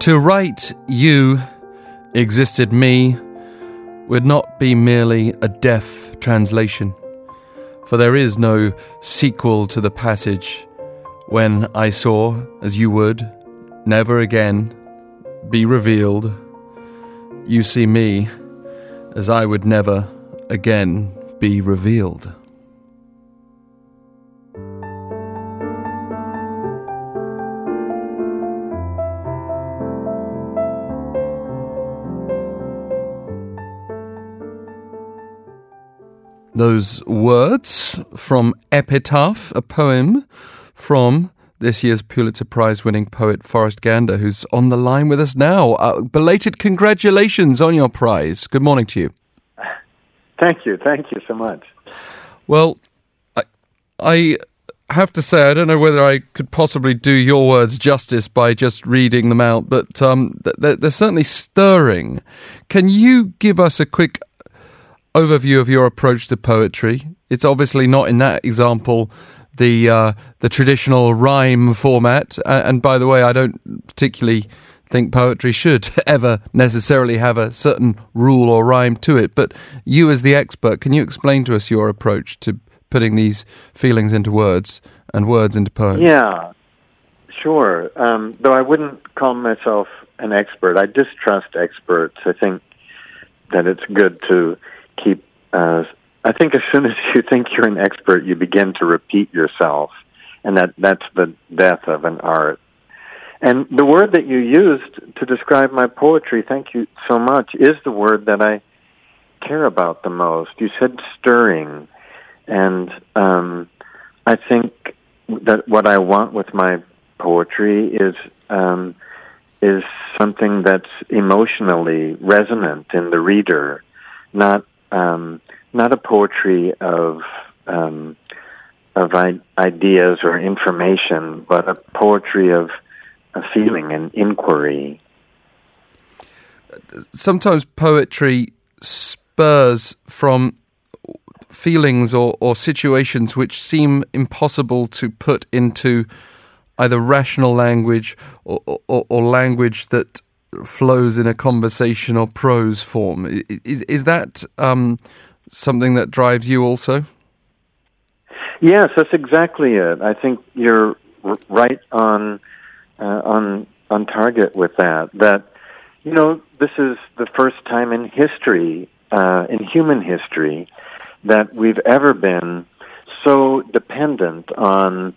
To write you existed me would not be merely a deaf translation, for there is no sequel to the passage when I saw, as you would, never again be revealed. You see me as I would never again be revealed. Those words from Epitaph, a poem from this year's Pulitzer Prize winning poet Forrest Gander, who's on the line with us now. Uh, belated congratulations on your prize. Good morning to you. Thank you. Thank you so much. Well, I, I have to say, I don't know whether I could possibly do your words justice by just reading them out, but um, they're, they're certainly stirring. Can you give us a quick overview of your approach to poetry? It's obviously not in that example the uh, the traditional rhyme format. Uh, and by the way, I don't particularly think poetry should ever necessarily have a certain rule or rhyme to it. But you, as the expert, can you explain to us your approach to putting these feelings into words and words into poems? Yeah, sure. Um, though I wouldn't call myself an expert, I distrust experts. I think that it's good to keep. Uh, I think as soon as you think you're an expert, you begin to repeat yourself, and that that's the death of an art. And the word that you used to describe my poetry, thank you so much, is the word that I care about the most. You said stirring, and um, I think that what I want with my poetry is um, is something that's emotionally resonant in the reader, not um, not a poetry of um, of I- ideas or information, but a poetry of a feeling and inquiry. Sometimes poetry spurs from feelings or, or situations which seem impossible to put into either rational language or, or, or language that flows in a conversation or prose form. Is, is that um, something that drives you also? Yes, that's exactly it. I think you're right on uh, on on target with that. That you know, this is the first time in history, uh, in human history, that we've ever been so dependent on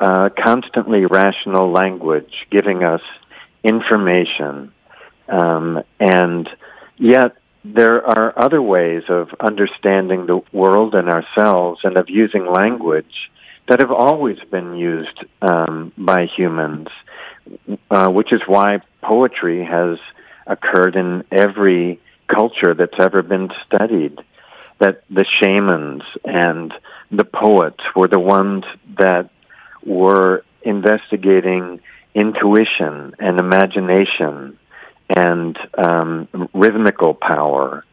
uh, constantly rational language giving us information, um, and yet there are other ways of understanding the world and ourselves and of using language that have always been used um, by humans, uh, which is why poetry has occurred in every culture that's ever been studied. That the shamans and the poets were the ones that were investigating intuition and imagination and um, rhythmical power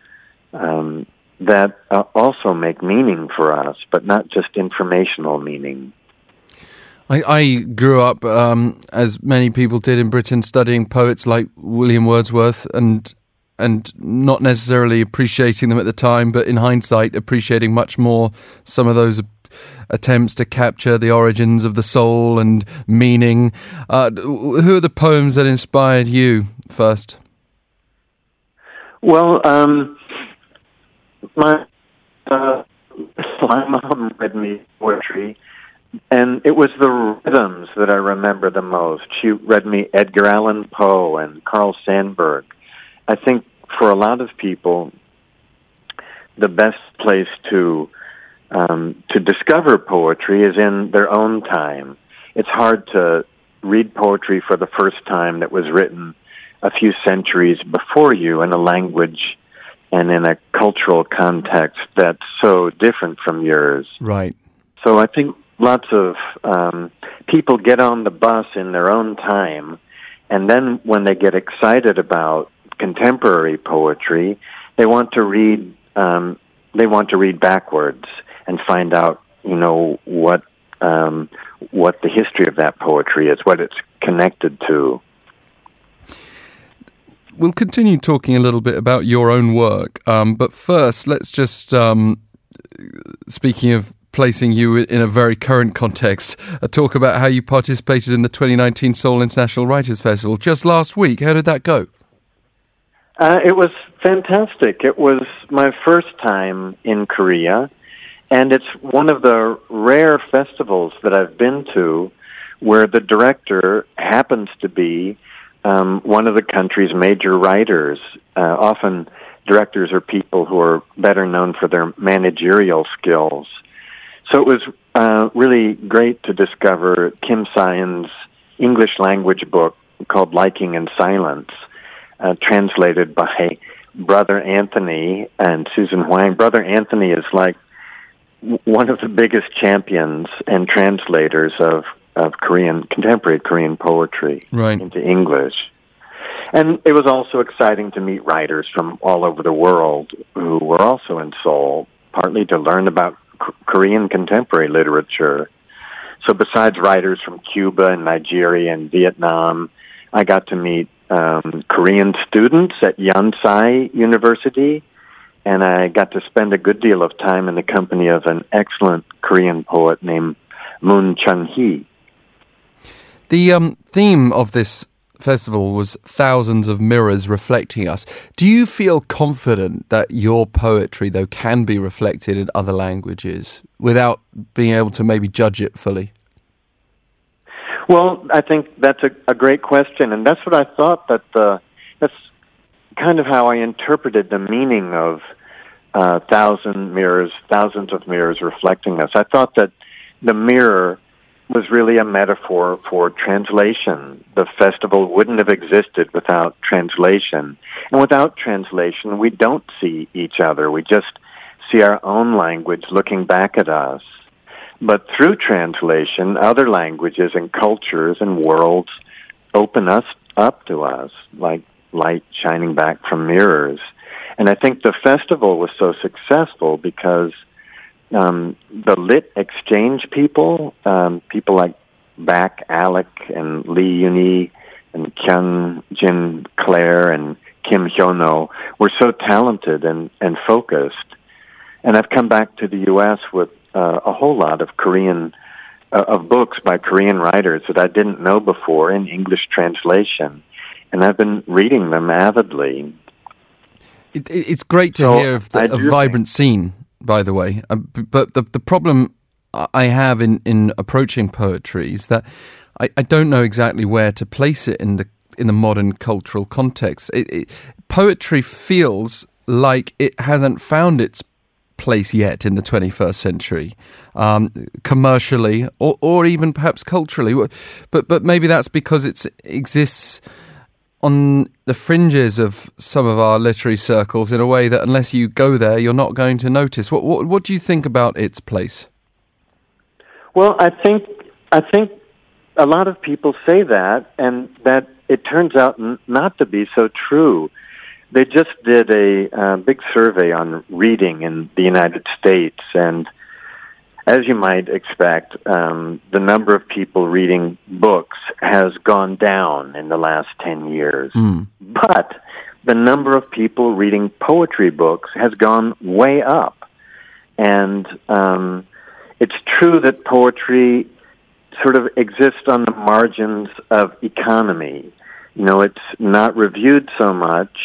um, that uh, also make meaning for us, but not just informational meaning. I, I grew up, um, as many people did in Britain, studying poets like William Wordsworth and and not necessarily appreciating them at the time, but in hindsight, appreciating much more some of those attempts to capture the origins of the soul and meaning. Uh, who are the poems that inspired you first? Well, um, my uh, my mom read me poetry, and it was the rhythms that I remember the most. She read me Edgar Allan Poe and Carl Sandburg. I think for a lot of people, the best place to um, to discover poetry is in their own time. It's hard to read poetry for the first time that was written a few centuries before you in a language and in a cultural context that's so different from yours. Right. So I think lots of um, people get on the bus in their own time, and then when they get excited about contemporary poetry, they want to read. Um, they want to read backwards and find out, you know, what um, what the history of that poetry is, what it's connected to. we'll continue talking a little bit about your own work, um, but first, let's just um, speaking of placing you in a very current context, a talk about how you participated in the 2019 Seoul International Writers Festival just last week. How did that go? Uh, it was fantastic. It was my first time in Korea, and it's one of the rare festivals that I've been to where the director happens to be um, one of the country's major writers. Uh, often, directors are people who are better known for their managerial skills. So it was uh, really great to discover Kim Sa-in's English language book called Liking and Silence, uh, translated by Brother Anthony and Susan Huang. Brother Anthony is like one of the biggest champions and translators of of Korean contemporary Korean poetry right. into English. And it was also exciting to meet writers from all over the world who were also in Seoul, partly to learn about K- Korean contemporary literature. So besides writers from Cuba and Nigeria and Vietnam, I got to meet um, Korean students at Yonsei University, and I got to spend a good deal of time in the company of an excellent Korean poet named Moon Chung-hee. The um, theme of this festival was thousands of mirrors reflecting us. Do you feel confident that your poetry, though, can be reflected in other languages without being able to maybe judge it fully? Well, I think that's a, a great question, and that's what I thought that the kind of how I interpreted the meaning of uh, thousand mirrors, thousands of mirrors reflecting us. I thought that the mirror was really a metaphor for translation. The festival wouldn't have existed without translation. And without translation, we don't see each other. We just see our own language looking back at us. But through translation, other languages and cultures and worlds open us up to us like light shining back from mirrors. And I think the festival was so successful because um, the lit exchange people, um, people like Back Alec and Lee Yuni and Kyung Jin Claire and Kim Hyono were so talented and, and focused. And I've come back to the U.S. with uh, a whole lot of Korean uh, of books by Korean writers that I didn't know before in English translation, and I've been reading them avidly. It, it's great to so hear of the, a vibrant think, scene by the way. Uh, but the the problem I have in, in approaching poetry is that I, I don't know exactly where to place it in the in the modern cultural context. It, it, poetry feels like it hasn't found its place yet in the 21st century, um, commercially or, or even perhaps culturally. But but maybe that's because it exists on the fringes of some of our literary circles in a way that unless you go there, you're not going to notice. What what, what do you think about its place? Well, I think I think a lot of people say that, and that it turns out n- not to be so true. They just did a uh, big survey on reading in the United States, and as you might expect, um, the number of people reading books has gone down in the last 10 years. Mm. But the number of people reading poetry books has gone way up. And um, it's true that poetry sort of exists on the margins of economy. You know, it's not reviewed so much,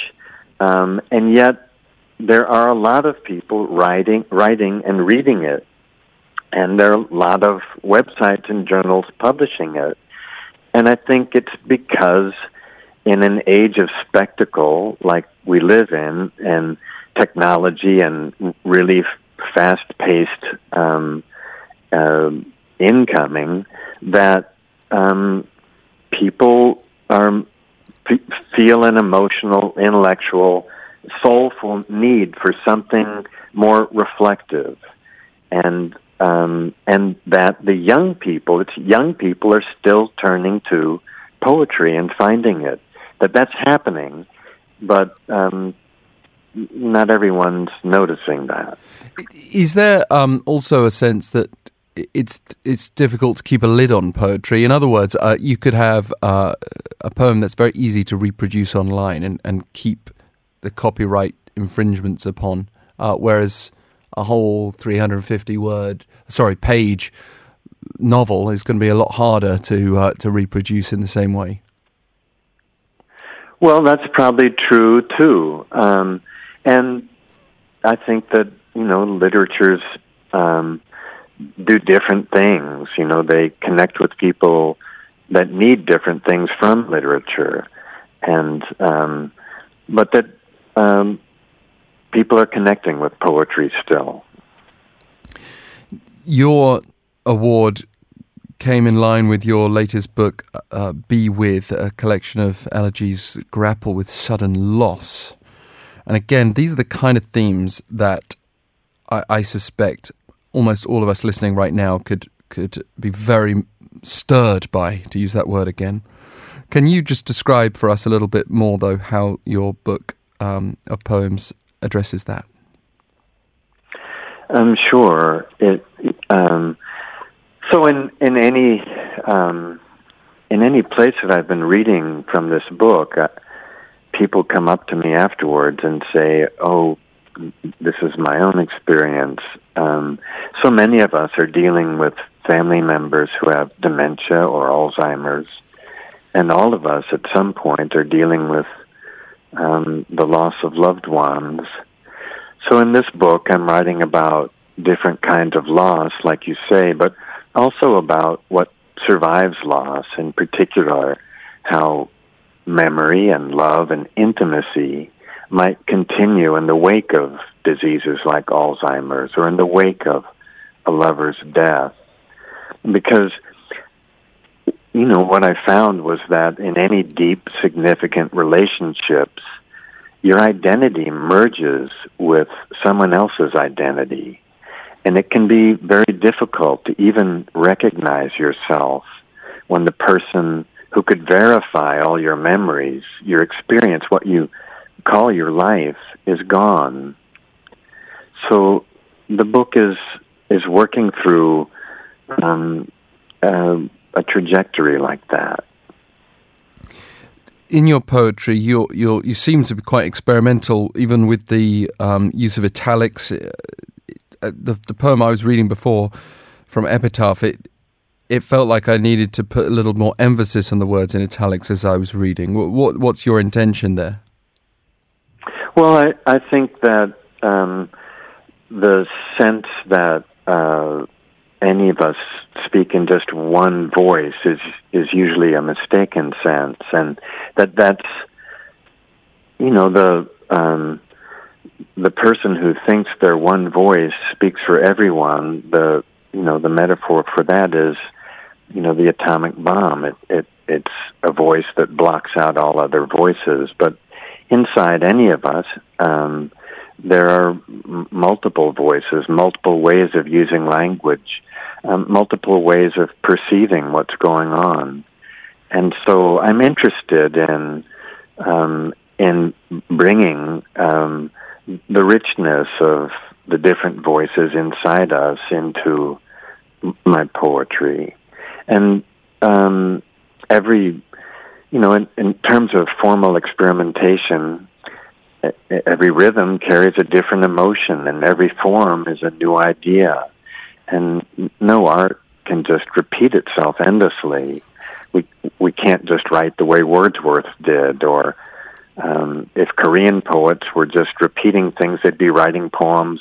um, and yet there are a lot of people writing, writing and reading it and there are a lot of websites and journals publishing it. And I think it's because in an age of spectacle like we live in, and technology and really fast paced um, uh, incoming, that um, people are feel an emotional, intellectual, soulful need for something more reflective. And um, and that the young people, it's young people are still turning to poetry and finding it. That that's happening, but um, not everyone's noticing that. Is there um, also a sense that it's it's difficult to keep a lid on poetry. In other words, uh, you could have uh, a poem that's very easy to reproduce online and, and keep the copyright infringements upon, uh, whereas a whole 350 word, sorry, page novel is going to be a lot harder to uh, to reproduce in the same way. Well, that's probably true too, um, and I think that you know literature's um, do different things. You know, they connect with people that need different things from literature, and um, but that um, people are connecting with poetry still. Your award came in line with your latest book, uh, Be With, a collection of elegies grapple with sudden loss. And again, these are the kind of themes that I, I suspect almost all of us listening right now could could be very stirred by, to use that word again. Can you just describe for us a little bit more, though, how your book um, of poems addresses that? Um, sure. It, um, so in in any um, in any place that I've been reading from this book, uh, people come up to me afterwards and say, "Oh, this is my own experience. Um, so many of us are dealing with family members who have dementia or Alzheimer's, and all of us at some point are dealing with um, the loss of loved ones. So in this book, I'm writing about different kinds of loss, like you say, but also about what survives loss, in particular, how memory and love and intimacy might continue in the wake of diseases like Alzheimer's or in the wake of a lover's death. Because, you know, what I found was that in any deep, significant relationships, your identity merges with someone else's identity. And it can be very difficult to even recognize yourself when the person who could verify all your memories, your experience, what you call your life is gone. So the book is is working through um, uh, a trajectory like that. In your poetry, you you you seem to be quite experimental, even with the um, use of italics. Uh, the the poem I was reading before from Epitaph, it it felt like I needed to put a little more emphasis on the words in italics as I was reading. What, what's your intention there? Well, I, I think that um, the sense that uh, any of us speak in just one voice is is usually a mistaken sense, and that that's you know the um, the person who thinks their one voice speaks for everyone. The you know the metaphor for that is you know the atomic bomb. It it it's a voice that blocks out all other voices, but inside any of us, um, there are m- multiple voices, multiple ways of using language, um, multiple ways of perceiving what's going on. And so I'm interested in um, in bringing um, the richness of the different voices inside us into my poetry, and um, every you know, in, in terms of formal experimentation, every rhythm carries a different emotion, and every form is a new idea. And no art can just repeat itself endlessly. We we can't just write the way Wordsworth did, or um, if Korean poets were just repeating things, they'd be writing poems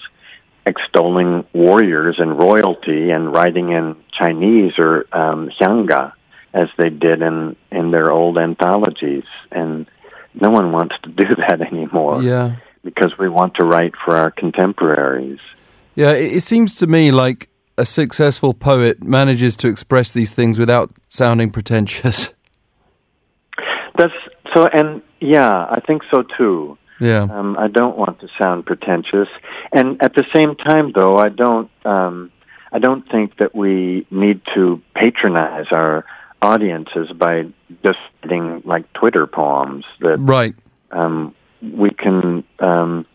extolling warriors and royalty, and writing in Chinese or um, Hyangga as they did in in their old anthologies and no one wants to do that anymore yeah. because we want to write for our contemporaries. Yeah it, it seems to me like a successful poet manages to express these things without sounding pretentious. That's so and yeah i think so too. Yeah. Um, i don't want to sound pretentious. And at the same time though i don't um, I don't think that we need to patronize our audiences by just writing like Twitter poems that right. Um, we can, um,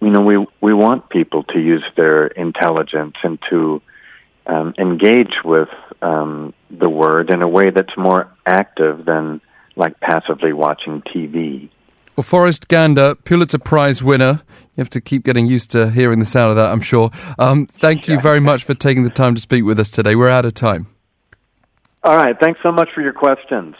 you know, we we want people to use their intelligence and to um, engage with um, the word in a way that's more active than like passively watching TV. Well, Forrest Gander, Pulitzer Prize winner. You have to keep getting used to hearing the sound of that, I'm sure. Um, thank you very much for taking the time to speak with us today. We're out of time. All right. Thanks so much for your questions.